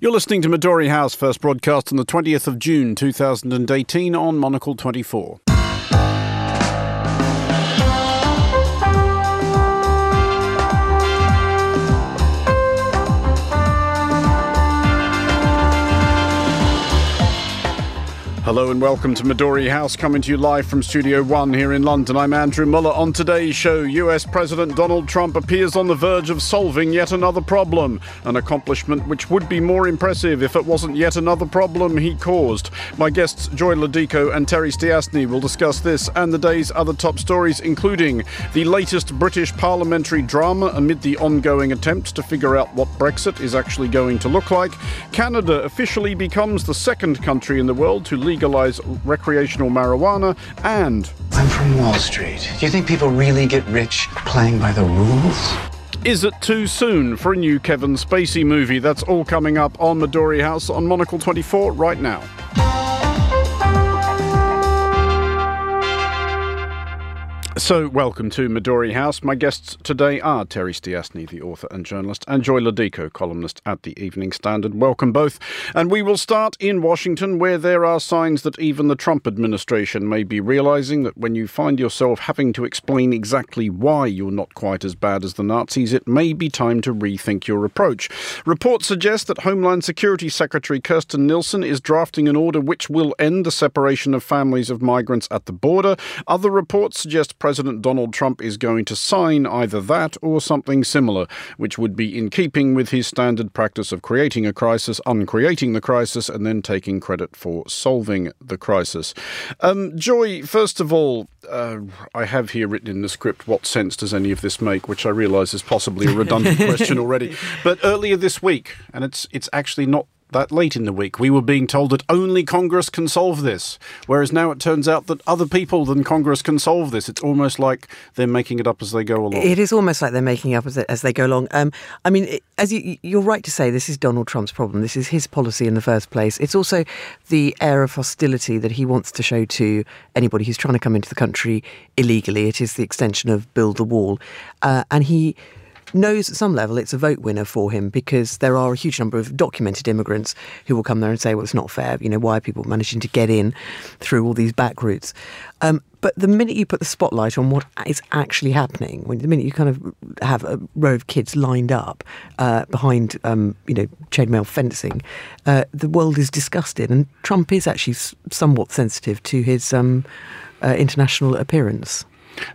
You're listening to Midori House, first broadcast on the 20th of June 2018 on Monocle 24. Hello and welcome to Midori House, coming to you live from Studio One here in London. I'm Andrew Mueller. On today's show, US President Donald Trump appears on the verge of solving yet another problem, an accomplishment which would be more impressive if it wasn't yet another problem he caused. My guests, Joy Lo Dico and Terry Stiastny, will discuss this and the day's other top stories, including the latest British parliamentary drama amid the ongoing attempts to figure out what Brexit is actually going to look like. Canada officially becomes the second country in the world to legalize legalize recreational marijuana, and. I'm from Wall Street. Do you think people really get rich playing by the rules? Is it too soon for a new Kevin Spacey movie? That's all coming up on Midori House on Monocle 24 right now. So, welcome to Midori House. My guests today are Terry Stiastny, the author and journalist, and Joy Lo Dico, columnist at the Evening Standard. Welcome both. And we will start in Washington, where there are signs that even the Trump administration may be realizing that when you find yourself having to explain exactly why you're not quite as bad as the Nazis, it may be time to rethink your approach. Reports suggest that Homeland Security Secretary Kirstjen Nielsen is drafting an order which will end the separation of families of migrants at the border. Other reports suggest President Donald Trump is going to sign either that or something similar, which would be in keeping with his standard practice of creating a crisis, uncreating the crisis, and then taking credit for solving the crisis. Um, Joy, first of all, uh, I have here written in the script, what sense does any of this make? Which I realise is possibly a redundant question already. But earlier this week, and it's it's actually not that late in the week, we were being told that only Congress can solve this. Whereas now it turns out that other people than Congress can solve this. It's almost like they're making it up as they go along. It is almost like they're making up as, as they go along. Um, I mean, as you, you're right to say, this is Donald Trump's problem. This is his policy in the first place. It's also the air of hostility that he wants to show to anybody who's trying to come into the country illegally. It is the extension of build the wall. Uh, and he knows at some level it's a vote winner for him because there are a huge number of documented immigrants who will come there and say, well, it's not fair. You know, why are people managing to get in through all these back routes? Um, but the minute you put the spotlight on what is actually happening, when the minute you kind of have a row of kids lined up uh, behind, um, you know, chainmail fencing, uh, the world is disgusted. And Trump is actually somewhat sensitive to his um, uh, international appearance.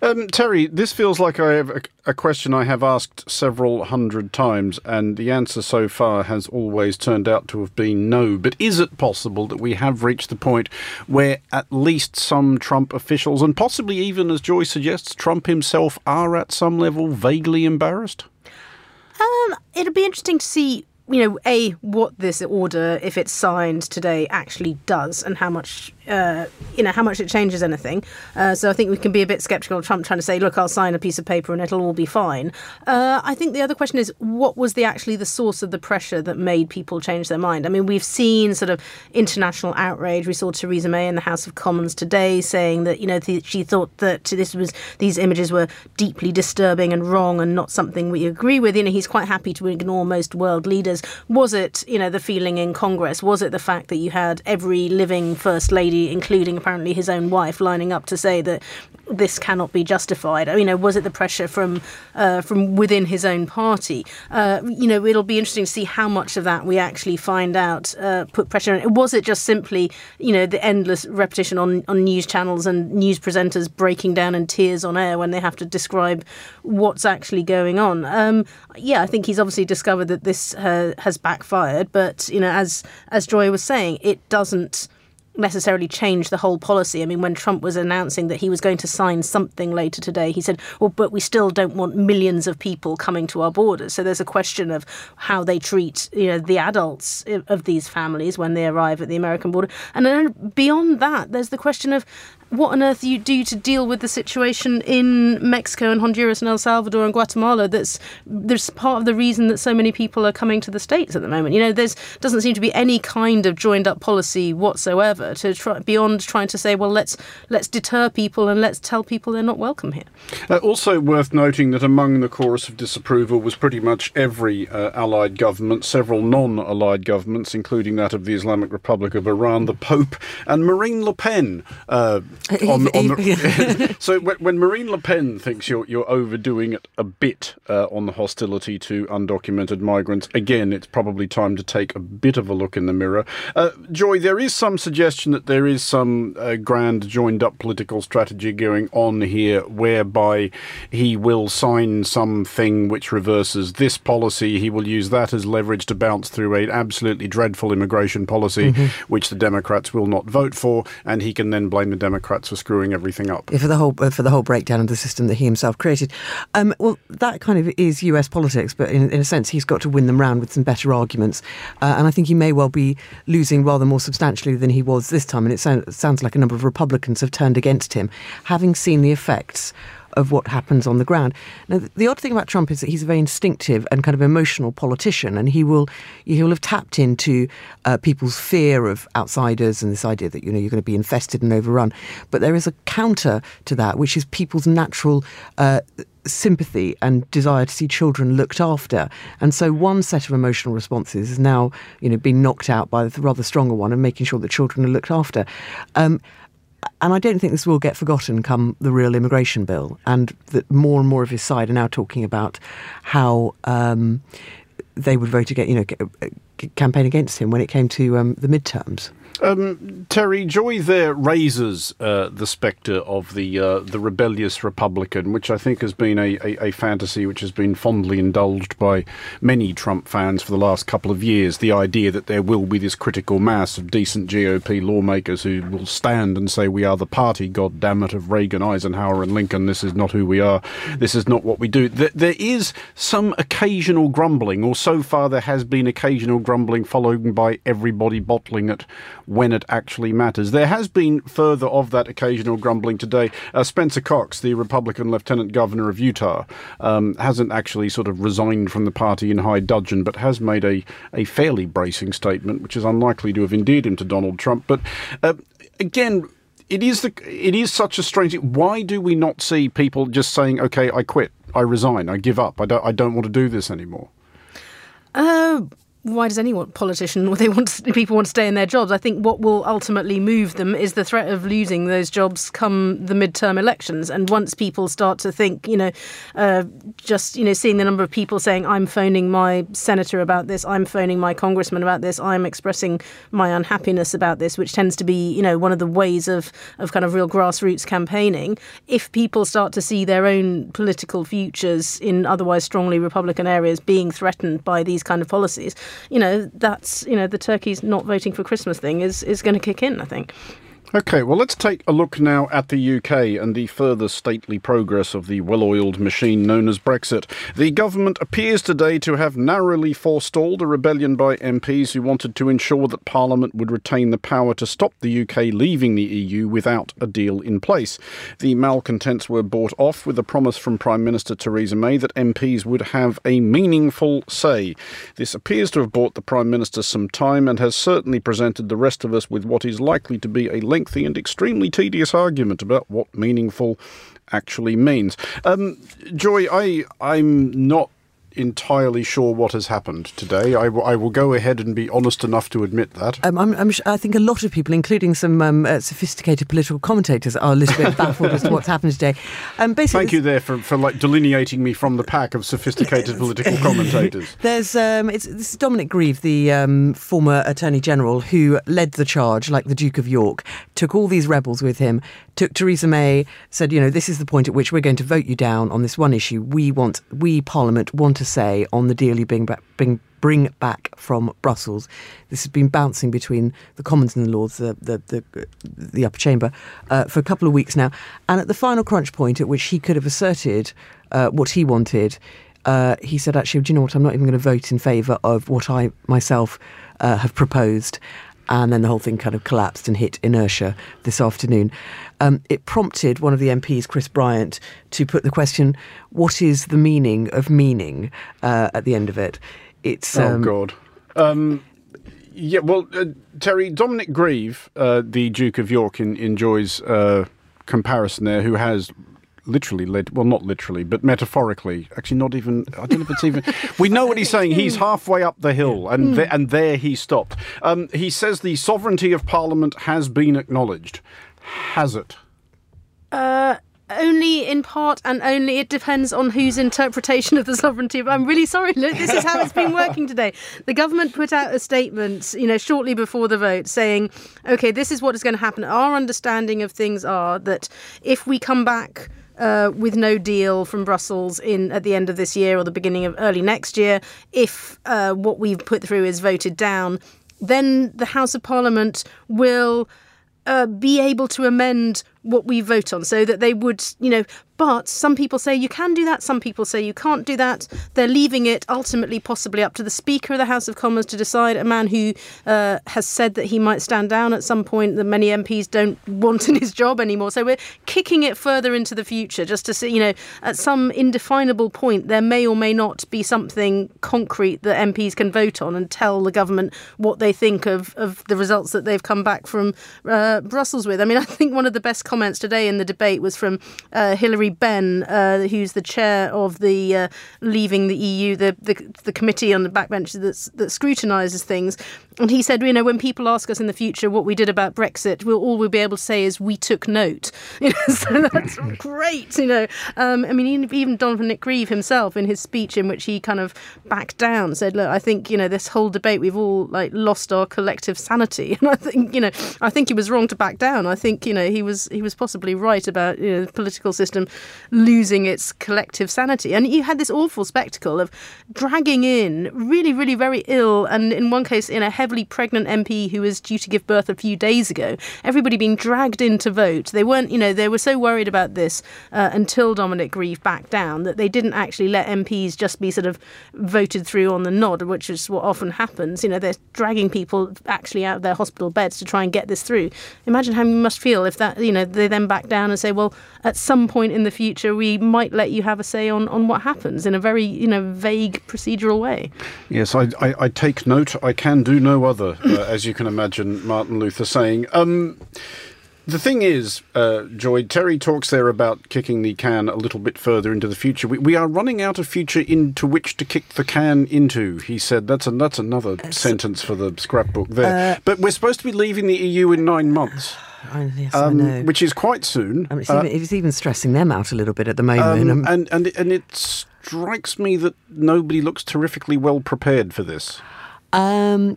Um, Terry, this feels like I have a, a, question I have asked several hundred times, and the answer so far has always turned out to have been no. But is it possible that we have reached the point where at least some Trump officials, and possibly even, as Joy suggests, Trump himself, are at some level vaguely embarrassed? Um, it'll be interesting to see you know, a what this order, if it's signed today, actually does, and how much uh, you know how much it changes anything. Uh, so I think we can be a bit skeptical of Trump trying to say, "Look, I'll sign a piece of paper and it'll all be fine." Uh, I think the other question is, what was the actually the source of the pressure that made people change their mind? I mean, we've seen sort of international outrage. We saw Theresa May in the House of Commons today saying that you know th- she thought that this was these images were deeply disturbing and wrong and not something we agree with. You know, he's quite happy to ignore most world leaders. Was it you know the feeling in Congress? Was it the fact that you had every living first lady lady, including apparently his own wife, lining up to say that this cannot be justified. You know, was it the pressure from uh, from within his own party? Uh, you know, it'll be interesting to see how much of that we actually find out. Uh, put pressure. on Was it just simply, you know, the endless repetition on on news channels and news presenters breaking down in tears on air when they have to describe what's actually going on? Um, yeah, I think he's obviously discovered that this uh, has backfired. But you know, as as Joy was saying, it doesn't necessarily change the whole policy. I mean, when Trump was announcing that he was going to sign something later today, he said, well, but we still don't want millions of people coming to our borders. So there's a question of how they treat, you know, the adults of these families when they arrive at the American border. And then beyond that, there's the question of what on earth do you do to deal with the situation in Mexico and Honduras and El Salvador and Guatemala that's there's part of the reason that so many people are coming to the states at the moment you know there's doesn't seem to be any kind of joined up policy whatsoever to try beyond trying to say, well, let's let's deter people and let's tell people they're not welcome here. Uh, also worth noting that among the chorus of disapproval was pretty much every uh, allied government, several non-allied governments, including that of the Islamic Republic of Iran, the Pope, and Marine Le Pen. Uh, on, on the, so when, when, Marine Le Pen thinks you're you're overdoing it a bit uh, on the hostility to undocumented migrants, again, it's probably time to take a bit of a look in the mirror. Uh, Joy, there is some suggestion that there is some uh, grand joined-up political strategy going on here, whereby he will sign something which reverses this policy. He will use that as leverage to bounce through an absolutely dreadful immigration policy, mm-hmm. which the Democrats will not vote for, and he can then blame the Democrats for screwing everything up. For the whole for the whole breakdown of the system that he himself created. Um, well, that kind of is U.S. politics, but in, in, a sense, he's got to win them round with some better arguments, uh, and I think he may well be losing rather more substantially than he was this time. And it sounds like a number of Republicans have turned against him, having seen the effects of what happens on the ground. Now, the odd thing about Trump is that he's a very instinctive and kind of emotional politician, and he will he will have tapped into uh, people's fear of outsiders and this idea that you know you're going to be infested and overrun. But there is a counter to that, which is people's natural. Uh, sympathy and desire to see children looked after. And so one set of emotional responses is now, you know, being knocked out by the rather stronger one and making sure that children are looked after. Um, and I don't think this will get forgotten come the real immigration bill, and that more and more of his side are now talking about how um, they would vote against, you know, campaign against him when it came to um, the midterms. Um, Terry Joy there raises uh, the spectre of the uh, the rebellious Republican, which I think has been a, a, a, fantasy which has been fondly indulged by many Trump fans for the last couple of years. The idea that there will be this critical mass of decent GOP lawmakers who will stand and say, "We are the party, God damn it, of Reagan, Eisenhower, and Lincoln. This is not who we are. This is not what we do." There is some occasional grumbling, or so far there has been occasional grumbling, followed by everybody bottling it when it actually matters. There has been further of that occasional grumbling today. Uh, Spencer Cox, the Republican Lieutenant Governor of Utah, um, hasn't actually sort of resigned from the party in high dudgeon, but has made a, a fairly bracing statement, which is unlikely to have endeared him to Donald Trump. But uh, again, it is the it is such a strange. Why do we not see people just saying, "Okay, I quit, I resign, I give up, I don't, I don't want to do this anymore"? Uh, why does any politician they want to, people want to stay in their jobs? I think what will ultimately move them is the threat of losing those jobs come the midterm elections. And once people start to think, you know, uh, just you know, seeing the number of people saying, "I'm phoning my senator about this," "I'm phoning my congressman about this," "I'm expressing my unhappiness about this," which tends to be, you know, one of the ways of of kind of real grassroots campaigning. If people start to see their own political futures in otherwise strongly Republican areas being threatened by these kind of policies you know, that's, you know, the turkeys not voting for Christmas thing is, is going to kick in, I think. Okay, well, let's take a look now at the UK and the further stately progress of the well oiled machine known as Brexit. The government appears today to have narrowly forestalled a rebellion by MPs who wanted to ensure that Parliament would retain the power to stop the UK leaving the EU without a deal in place. The malcontents were bought off with a promise from Prime Minister Theresa May that MPs would have a meaningful say. This appears to have bought the Prime Minister some time and has certainly presented the rest of us with what is likely to be a lengthy lengthy and extremely tedious argument about what meaningful actually means. Um, Joy, I I'm not entirely sure what has happened today. I, w- I will go ahead and be honest enough to admit that. Um, I'm, I'm, i think a lot of people, including some um, uh, sophisticated political commentators, are a little bit baffled as to what's happened today. Um, Thank you there for, for like delineating me from the pack of sophisticated political commentators. There's um, it's this is Dominic Grieve, the um, former Attorney General, who led the charge, like the Duke of York, took all these rebels with him, took Theresa May, said, you know, this is the point at which we're going to vote you down on this one issue. We want, we Parliament want to say on the deal you bring back, bring, bring back from Brussels. This has been bouncing between the Commons and the Lords, the the the, the upper chamber, uh, for a couple of weeks now. And at the final crunch point, at which he could have asserted uh, what he wanted, uh, he said, "Actually, do you know what? I'm not even going to vote in favour of what I myself uh, have proposed." And then the whole thing kind of collapsed and hit inertia this afternoon. Um, it prompted one of the MPs, Chris Bryant, to put the question, "What is the meaning of meaning?" Uh, at the end of it. It's oh um, god. Um, Yeah, well, uh, Terry, Dominic Grieve, uh, the Duke of York, in, enjoys uh, comparison there, who has literally led, well, not literally, but metaphorically, actually, not even, I don't know if it's even, we know what he's saying. He's halfway up the hill, and, th- and there he stopped. Um, he says the sovereignty of Parliament has been acknowledged. Has it? Uh, only in part and only it depends on whose interpretation of the sovereignty of I'm really sorry this is how it's been working today the government put out a statement you know shortly before the vote saying okay this is what is going to happen our understanding of things are that if we come back uh, with no deal from Brussels in at the end of this year or the beginning of early next year, if uh, what we've put through is voted down, then the House of Parliament will uh, be able to amend what we vote on so that they would, you know, but some people say you can do that, some people say you can't do that. They're leaving it ultimately possibly up to the Speaker of the House of Commons to decide, a man who uh, has said that he might stand down at some point that many MPs don't want in his job anymore. So we're kicking it further into the future just to see, you know, at some indefinable point, there may or may not be something concrete that MPs can vote on and tell the government what they think of, of the results that they've come back from uh, Brussels with. I mean, I think one of the best comments today in the debate was from uh, Hilary Benn, uh, who's the chair of the uh, Leaving the EU, the, the, the committee on the backbench that scrutinises things. And he said, you know, when people ask us in the future what we did about Brexit, we'll all we'll be able to say is we took note. You know, so that's great. You know, um, I mean, even Dominic Grieve himself in his speech in which he kind of backed down said, look, I think you know this whole debate we've all like lost our collective sanity, and I think you know I think he was wrong to back down. I think you know he was he was possibly right about you know, the political system losing its collective sanity, and you had this awful spectacle of dragging in really really very ill and in one case in a heavily pregnant MP who was due to give birth a few days ago. Everybody being dragged in to vote. They weren't, you know, they were so worried about this uh, until Dominic Grieve backed down that they didn't actually let MPs just be sort of voted through on the nod, which is what often happens. You know, they're dragging people actually out of their hospital beds to try and get this through. Imagine how you must feel if that, you know, they then back down and say, well, at some point in the future, we might let you have a say on, on what happens in a very, you know, vague procedural way. Yes, I, I, I take note. I can do no other, uh, as you can imagine, Martin Luther saying. Um, the thing is, uh, Joy, Terry talks there about kicking the can a little bit further into the future. We, we are running out of future into which to kick the can into, he said. That's, a, that's another uh, sentence for the scrapbook there. Uh, but we're supposed to be leaving the EU in nine months. yes, um, which is quite soon. I mean, it's, even, it's, even, stressing them out a little bit at the moment. Um, and, and, and it strikes me that nobody looks terrifically well prepared for this. Um,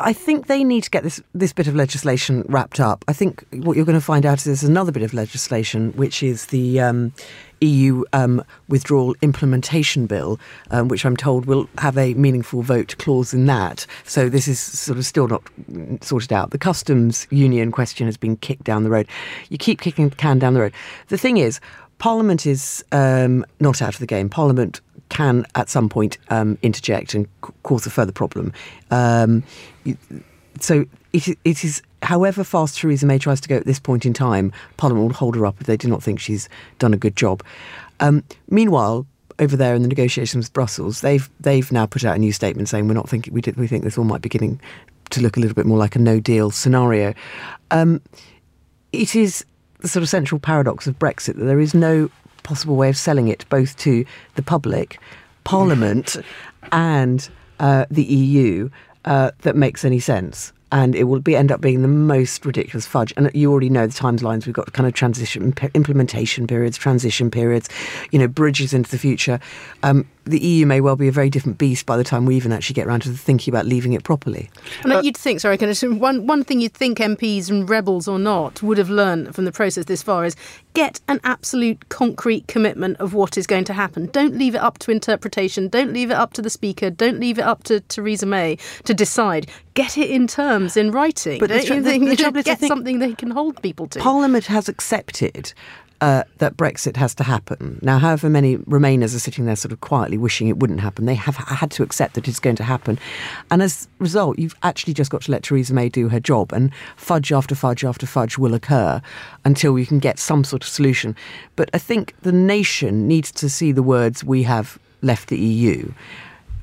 I think they need to get this this bit of legislation wrapped up. I think what you're going to find out is there's another bit of legislation, which is the um, EU um, withdrawal implementation bill, um, which I'm told will have a meaningful vote clause in that. So this is sort of still not sorted out. The customs union question has been kicked down the road. You keep kicking the can down the road. The thing is, Parliament is um, not out of the game. Parliament can at some point um, interject and c- cause a further problem. Um, so it, it is, however fast Theresa May tries to go at this point in time, Parliament will hold her up if they do not think she's done a good job. Um, meanwhile, over there in the negotiations with Brussels, they've they've now put out a new statement saying we're not thinking we did, we think this all might be getting to look a little bit more like a no deal scenario. Um, it is the sort of central paradox of Brexit that there is no possible way of selling it both to the public, Parliament, and uh, the EU uh, that makes any sense and it will be end up being the most ridiculous fudge. And you already know the timelines. We've got kind of transition, implementation periods, transition periods, you know, bridges into the future. Um, the EU may well be a very different beast by the time we even actually get around to thinking about leaving it properly. And uh, you'd think, sorry, can I, one one thing you'd think MPs and rebels or not would have learned from the process this far is get an absolute concrete commitment of what is going to happen. Don't leave it up to interpretation. Don't leave it up to the speaker. Don't leave it up to Theresa May to decide. Get it in terms in writing. But Don't the, you think, the, the trouble is, get something they can hold people to. Parliament has accepted uh, that Brexit has to happen. Now, however many Remainers are sitting there sort of quietly wishing it wouldn't happen, they have had to accept that it's going to happen. And as a result, you've actually just got to let Theresa May do her job, and fudge after fudge after fudge will occur until we can get some sort of solution. But I think the nation needs to see the words, we have left the EU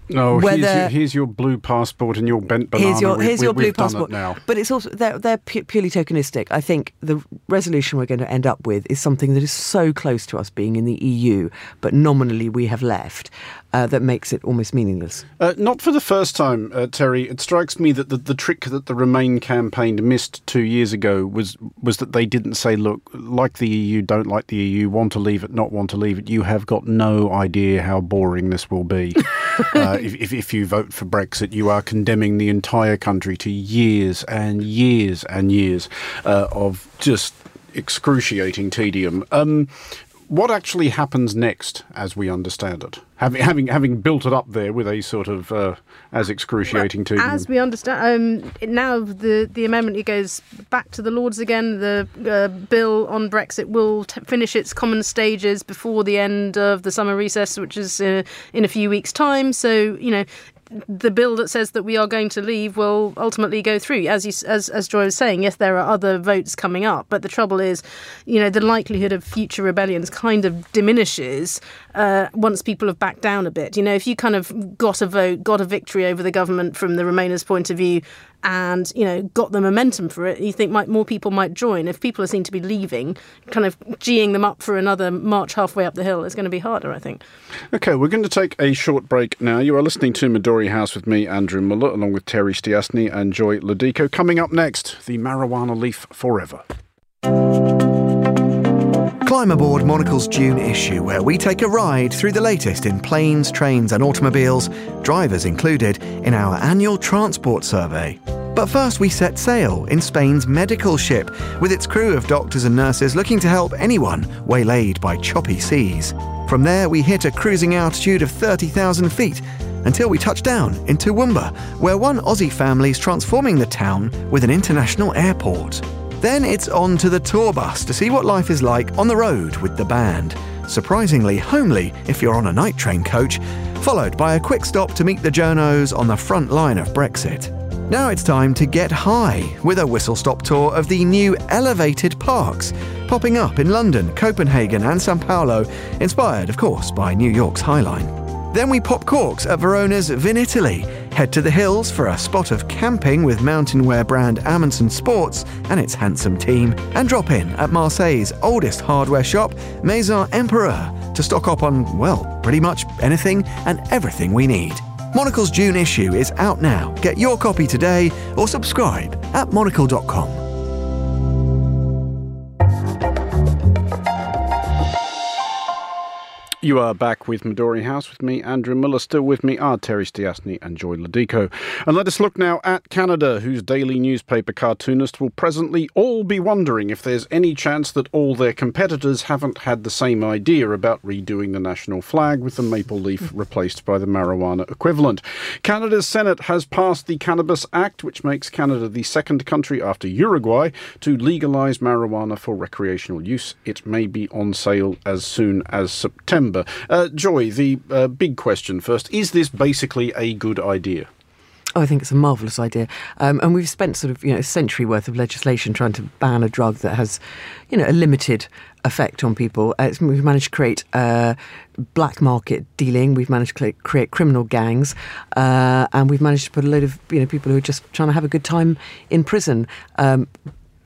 No, whether here's, your, here's your blue passport and your bent banana. Here's your, here's we- your blue done it passport. now. But it's also they're, they're purely tokenistic. I think the resolution we're going to end up with is something that is so close to us being in the EU, but nominally we have left, uh, that makes it almost meaningless. Uh, not for the first time, uh, Terry. It strikes me that the, the trick that the Remain campaign missed two years ago was was that they didn't say, "Look, like the EU, don't like the EU, want to leave it, not want to leave it." You have got no idea how boring this will be. uh, if, if, if you vote for Brexit, you are condemning the entire country to years and years and years uh, of just excruciating tedium. Um, what actually happens next, as we understand it? Having having having built it up there with a sort of uh, as excruciating tedium. As we understand, um, now the the amendment it goes back to the Lords again. The uh, bill on Brexit will t- finish its common stages before the end of the summer recess, which is uh, in a few weeks' time. So you know. The bill that says that we are going to leave will ultimately go through. As you, as as Joy was saying, yes, there are other votes coming up, but the trouble is, you know, the likelihood of future rebellions kind of diminishes uh, once people have backed down a bit. You know, if you kind of got a vote, got a victory over the government from the Remainers' point of view, and you know, got the momentum for it, you think might more people might join. If people are seen to be leaving, kind of geeing them up for another march halfway up the hill is going to be harder, I think. Okay, we're going to take a short break now. You are listening to Midori House with me, Andrew Mueller, along with Terry Stiastny and Joy Lo Dico. Coming up next, the marijuana leaf forever. Climb aboard Monocle's June issue, where we take a ride through the latest in planes, trains, and automobiles, drivers included, in our annual transport survey. But first, we set sail in Spain's medical ship, with its crew of doctors and nurses looking to help anyone waylaid by choppy seas. From there, we hit a cruising altitude of 30,000 feet until we touch down in Toowoomba, where one Aussie family is transforming the town with an international airport. Then it's on to the tour bus to see what life is like on the road with the band. Surprisingly homely if you're on a night train coach, followed by a quick stop to meet the journos on the front line of Brexit. Now it's time to get high with a whistle stop tour of the new elevated parks, popping up in London, Copenhagen, and Sao Paulo, inspired, of course, by New York's High Line. Then we pop corks at Verona's Vinitaly, head to the hills for a spot of camping with mountain wear brand Amundsen Sports and its handsome team, and drop in at Marseille's oldest hardware shop, Maison Empereur, to stock up on, well, pretty much anything and everything we need. Monocle's June issue is out now. Get your copy today or subscribe at monocle.com. You are back with Midori House with me, Andrew Mueller. Still with me are Terry Stiastny and Joy Lo Dico. And let us look now at Canada, whose daily newspaper cartoonists will presently all be wondering if there's any chance that all their competitors haven't had the same idea about redoing the national flag with the maple leaf mm. replaced by the marijuana equivalent. Canada's Senate has passed the Cannabis Act, which makes Canada the second country after Uruguay to legalise marijuana for recreational use. It may be on sale as soon as September. Uh, Joy, the uh, big question first is this basically a good idea? Oh, I think it's a marvellous idea. Um, and we've spent sort of, you know, a century worth of legislation trying to ban a drug that has, you know, a limited effect on people. Uh, we've managed to create uh, black market dealing. We've managed to create criminal gangs. Uh, and we've managed to put a load of, you know, people who are just trying to have a good time in prison. Um,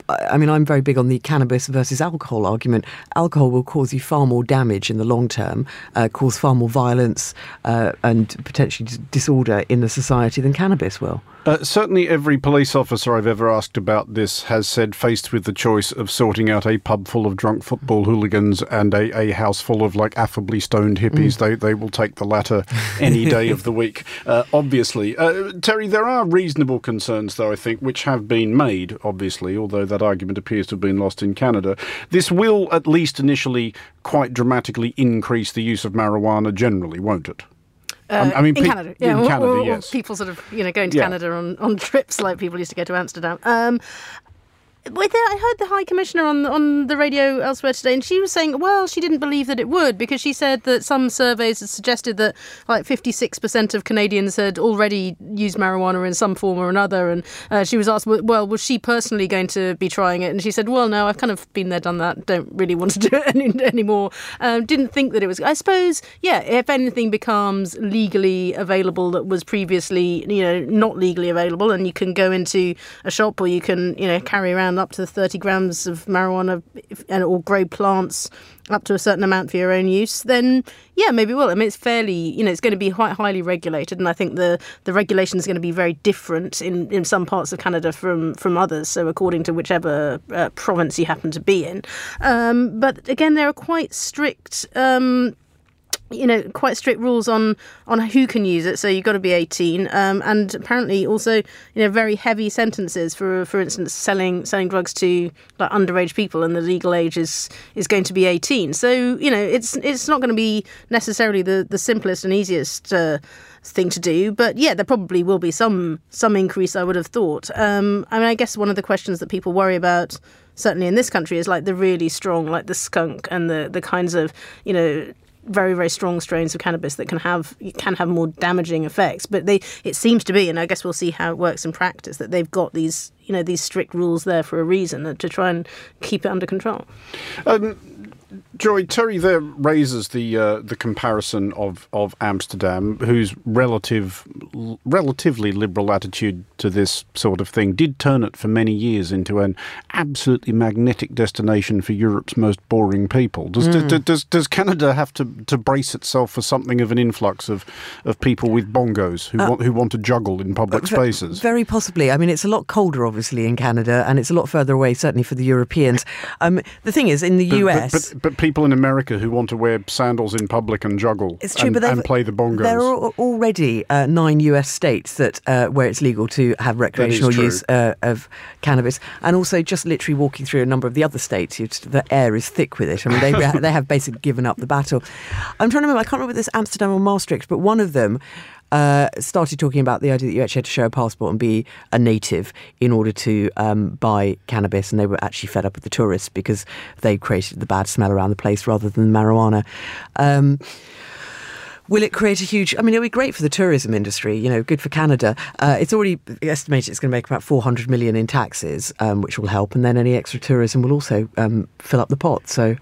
I I mean, I'm very big on the cannabis versus alcohol argument. Alcohol will cause you far more damage in the long term, uh, cause far more violence uh, and potentially disorder in the society than cannabis will. Uh, certainly, every police officer I've ever asked about this has said, faced with the choice of sorting out a pub full of drunk football hooligans and a, a house full of like affably stoned hippies, they, they will take the latter any day of the week, uh, obviously. Uh, Terry, there are reasonable concerns, though, I think, which have been made, obviously, although that argument appears to have been lost in Canada. This will, at least initially, quite dramatically increase the use of marijuana generally, won't it? I- I mean, in pe- Canada, yeah, in Canada, or- or yes. people sort of you know going to Yeah. Canada on, on trips like people used to go to Amsterdam. Um, I heard the High Commissioner on on the radio elsewhere today, and she was saying, well, she didn't believe that it would because she said that some surveys had suggested that like 56% of Canadians had already used marijuana in some form or another. And uh, she was asked, well, was she personally going to be trying it? And she said, well, no, I've kind of been there, done that. Don't really want to do it any, anymore. Um, didn't think that it was. I suppose, yeah, if anything becomes legally available that was previously, you know, not legally available, and you can go into a shop or you can, you know, carry around up to 30 grams of marijuana and or grow plants up to a certain amount for your own use, then yeah, maybe will. I mean, it's fairly, you know, it's going to be quite highly regulated, and I think the the regulation is going to be very different in, in some parts of Canada from from others. So according to whichever uh, province you happen to be in, um, but again, there are quite strict. Um, you know quite strict rules on on who can use it so you've got to be 18 um, and apparently also you know very heavy sentences for for instance selling selling drugs to like underage people and the legal age is is going to be 18 so you know it's it's not going to be necessarily the the simplest and easiest uh, thing to do but yeah there probably will be some some increase i would have thought. Um, i mean i guess one of the questions that people worry about certainly in this country is like the really strong like the skunk and the the kinds of you know very very strong strains of cannabis that can have can have more damaging effects. But they it seems to be and i guess we'll see how it works in practice that they've got these you know these strict rules there for a reason to try and keep it under control. Um, Joy Terry there raises the uh, the comparison of, of Amsterdam, whose relative relatively liberal attitude to this sort of thing did turn it for many years into an absolutely magnetic destination for Europe's most boring people. Does mm. does, does, does Canada have to, to brace itself for something of an influx of, of people with bongos who uh, want who want to juggle in public spaces? Very possibly. I mean, it's a lot colder, obviously, in Canada, and it's a lot further away, certainly for the Europeans. Um, the thing is, in the but, US. But, but, but people in America who want to wear sandals in public and juggle it's true, and, but and play the bongos. There are already uh, nine US states that uh, where it's legal to have recreational use uh, of cannabis, and also just literally walking through a number of the other states, the air is thick with it. I mean, they they have basically given up the battle. I'm trying to remember. I can't remember this Amsterdam or Maastricht, but one of them uh, started talking about the idea that you actually had to show a passport and be a native in order to um, buy cannabis, and they were actually fed up with the tourists because they created the bad smell around the place rather than the marijuana. Um, Will it create a huge? I mean, it'll be great for the tourism industry. You know, good for Canada. Uh, it's already estimated it's going to make about 400 million in taxes, um, which will help, and then any extra tourism will also um, fill up the pot. So.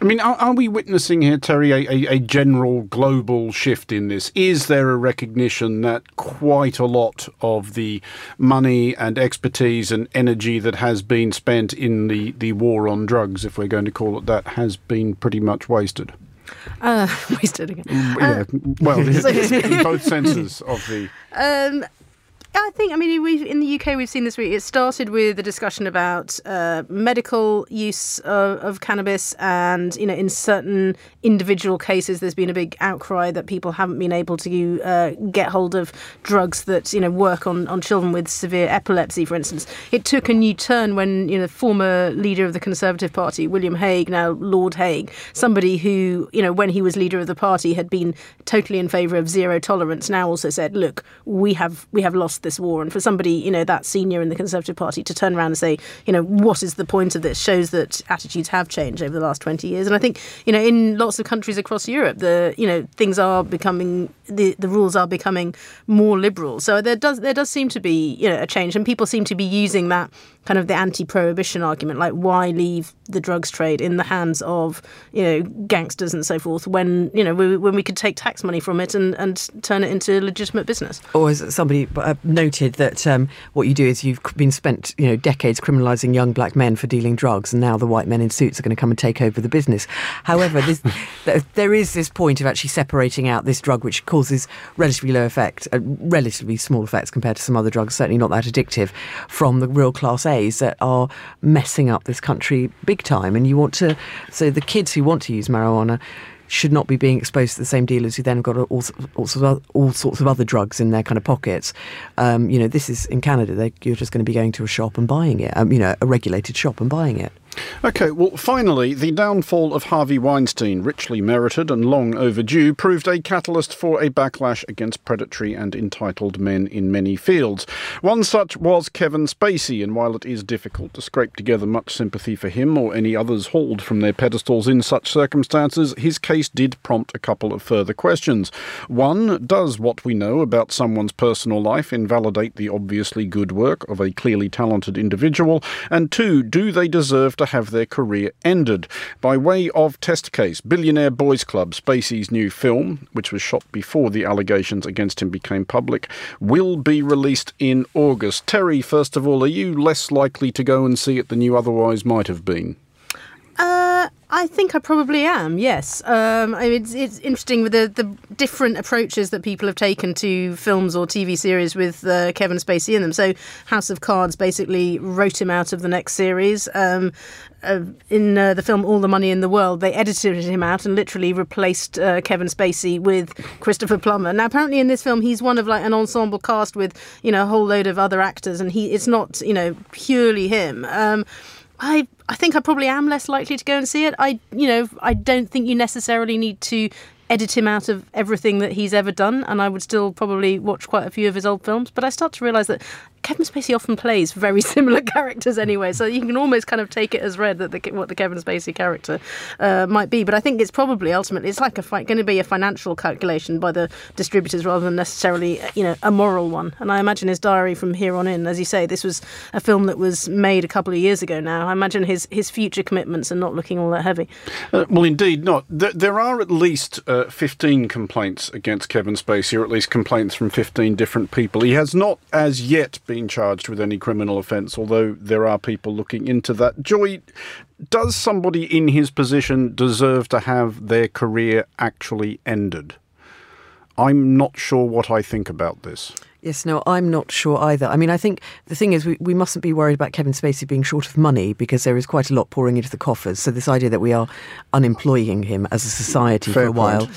I mean, are, are we witnessing here, Terry, a, a, a, general global shift in this? Is there a recognition that quite a lot of the money and expertise and energy that has been spent in the, the war on drugs, if we're going to call it that, has been pretty much wasted? Uh, wasted again. Mm, yeah, uh, well, in both senses of the. Um, I think, I mean, we in the UK, we've seen this week. It started with a discussion about uh, medical use of, of, cannabis, and you know, in certain individual cases, there's been a big outcry that people haven't been able to uh, get hold of drugs that you know work on, on children with severe epilepsy, for instance. It took a new turn when you know, former leader of the Conservative Party, William Hague, now Lord Hague, somebody who you know, when he was leader of the party, had been totally in favour of zero tolerance, now also said, look, we have we have lost this war. And for somebody, you know, that senior in the Conservative Party to turn around and say, you know, what is the point of this shows that attitudes have changed over the last 20 years. And I think, you know, in lots of countries across Europe, the, you know, things are becoming, the, the rules are becoming more liberal. So there does, there does seem to be, you know, a change. And people seem to be using that kind of the anti-prohibition argument, like why leave the drugs trade in the hands of, you know, gangsters and so forth when, you know, we, when we could take tax money from it and, and turn it into legitimate business. Or as somebody uh, noted that um, what you do is you've been spent you know decades criminalising young black men for dealing drugs, and now the white men in suits are going to come and take over the business. However, there is this point of actually separating out this drug, which causes relatively low effect, uh, relatively small effects compared to some other drugs, certainly not that addictive, from the real class That are messing up this country big time. And you want to, so the kids who want to use marijuana should not be being exposed to the same dealers who then have got all, all, sorts, of, all sorts of other drugs in their kind of pockets. Um, you know, this is in Canada, they, you're just going to be going to a shop and buying it, um, you know, a regulated shop and buying it. Okay, well, finally, the downfall of Harvey Weinstein, richly merited and long overdue, proved a catalyst for a backlash against predatory and entitled men in many fields. One such was Kevin Spacey, and while it is difficult to scrape together much sympathy for him or any others hauled from their pedestals in such circumstances, his case did prompt a couple of further questions. One, does what we know about someone's personal life invalidate the obviously good work of a clearly talented individual? And two, do they deserve to have their career ended? By way of test case, Billionaire Boys Club, Spacey's new film, which was shot before the allegations against him became public, will be released in August. Terry, first of all, are you less likely to go and see it than you otherwise might have been? Uh, I think I probably am. Yes, um, it's it's interesting with the the different approaches that people have taken to films or TV series with uh, Kevin Spacey in them. So House of Cards basically wrote him out of the next series. Um, uh, in uh, the film All the Money in the World, they edited him out and literally replaced uh, Kevin Spacey with Christopher Plummer. Now, apparently, in this film, he's one of like an ensemble cast with you know a whole load of other actors, and he it's not you know purely him. Um, I I think I probably am less likely to go and see it. I you know I don't think you necessarily need to edit him out of everything that he's ever done, and I would still probably watch quite a few of his old films. But I start to realise that Kevin Spacey often plays very similar characters anyway, so you can almost kind of take it as read that the, what the Kevin Spacey character uh, might be. But I think it's probably ultimately it's like a fi- going to be a financial calculation by the distributors rather than necessarily you know a moral one. And I imagine his diary from here on in, as you say, this was a film that was made a couple of years ago now. I imagine his his future commitments are not looking all that heavy. Uh, well, indeed not. There, there are at least uh, 15 complaints against Kevin Spacey, or at least complaints from 15 different people. He has not as yet been charged with any criminal offence, although there are people looking into that. Joy, does somebody in his position deserve to have their career actually ended? I'm not sure what I think about this. Yes, no, I'm not sure either. I mean, I think the thing is, we, we mustn't be worried about Kevin Spacey being short of money because there is quite a lot pouring into the coffers. So, this idea that we are unemploying him as a society Fair for a while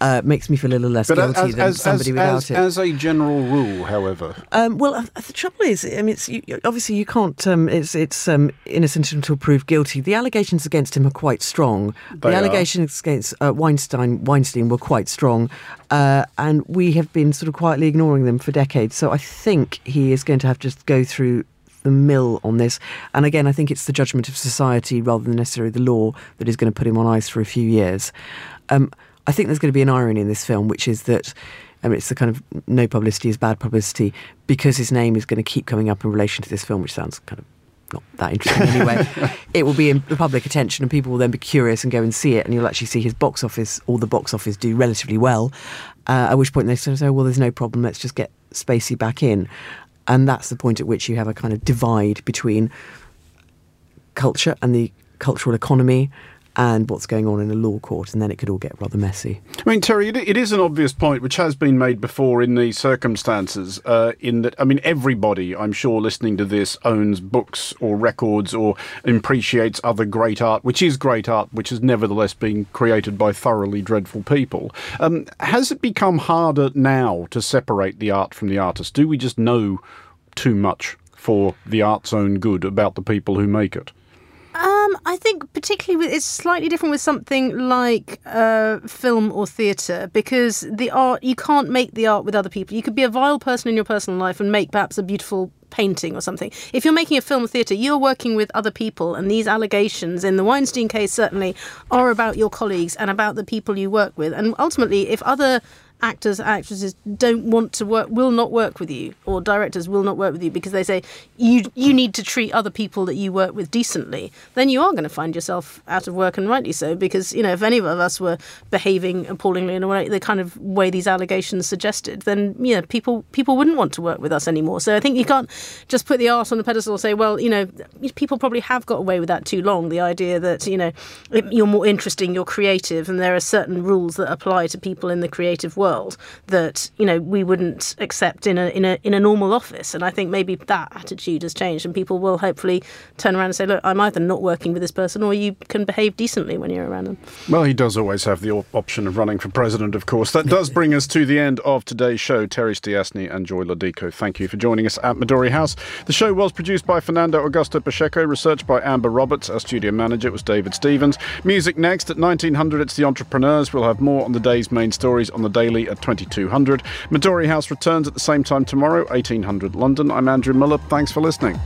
uh, makes me feel a little less guilty as, than as, somebody as, without it. as a general rule, however, Um, well, uh, the trouble is, I mean, it's, you, obviously you can't. Um, it's it's um, innocent until proved guilty. The allegations against him are quite strong. They the are. allegations against uh, Weinstein Weinstein were quite strong, uh, and we have been sort of quietly ignoring them for decades. So I think he is going to have to just go through the mill on this. And again, I think it's the judgment of society rather than necessarily the law that is going to put him on ice for a few years. Um, I think there's going to be an irony in this film, which is that. I mean, it's the kind of no publicity is bad publicity because his name is going to keep coming up in relation to this film, which sounds kind of not that interesting anyway. it will be in the public attention, and people will then be curious and go and see it, and you'll actually see his box office or the box office do relatively well. Uh, at which point they sort of say, "Well, there's no problem. Let's just get Spacey back in," and that's the point at which you have a kind of divide between culture and the cultural economy and what's going on in a law court, and then it could all get rather messy. I mean, Terry, it, is an obvious point which has been made before in these circumstances. Uh, in that, I mean, everybody, I'm sure, listening to this owns books or records or appreciates other great art, which is great art, which is nevertheless being created by thoroughly dreadful people. Um, has it become harder now to separate the art from the artist? Do we just know too much for the art's own good about the people who make it? Um, I think particularly with, it's slightly different with something like uh, film or theatre because the art you can't make the art with other people. You could be a vile person in your personal life and make perhaps a beautiful painting or something. If you're making a film or theatre, you're working with other people, and these allegations in the Weinstein case certainly are about your colleagues and about the people you work with. And ultimately, if other actors actresses don't want to work will not work with you or directors will not work with you because they say you you need to treat other people that you work with decently then you are going to find yourself out of work and rightly so because you know if any of us were behaving appallingly in a way the kind of way these allegations suggested then know people people wouldn't want to work with us anymore. So i think you can't just put the art on the pedestal and say well you know people probably have got away with that too long the idea that you know you're more interesting you're creative and there are certain rules that apply to people in the creative world world that you know we wouldn't accept in a in a in a normal office. And I think maybe that attitude has changed, and people will hopefully turn around and say, "Look, I'm either not working with this person, or you can behave decently when you're around them." Well, he does always have the op- option of running for president, of course. That does bring us to the end of today's show. Terry Stiastny and Joy Lo Dico, thank you for joining us at Midori House. The show was produced by Fernando Augusto Pacheco, researched by Amber Roberts. Our studio manager was David Stevens. Music next at 1900. It's the Entrepreneurs. We'll have more on the day's main stories on the daily at 2200. Midori House returns at the same time tomorrow, 1800 London. I'm Andrew Mueller. Thanks for listening.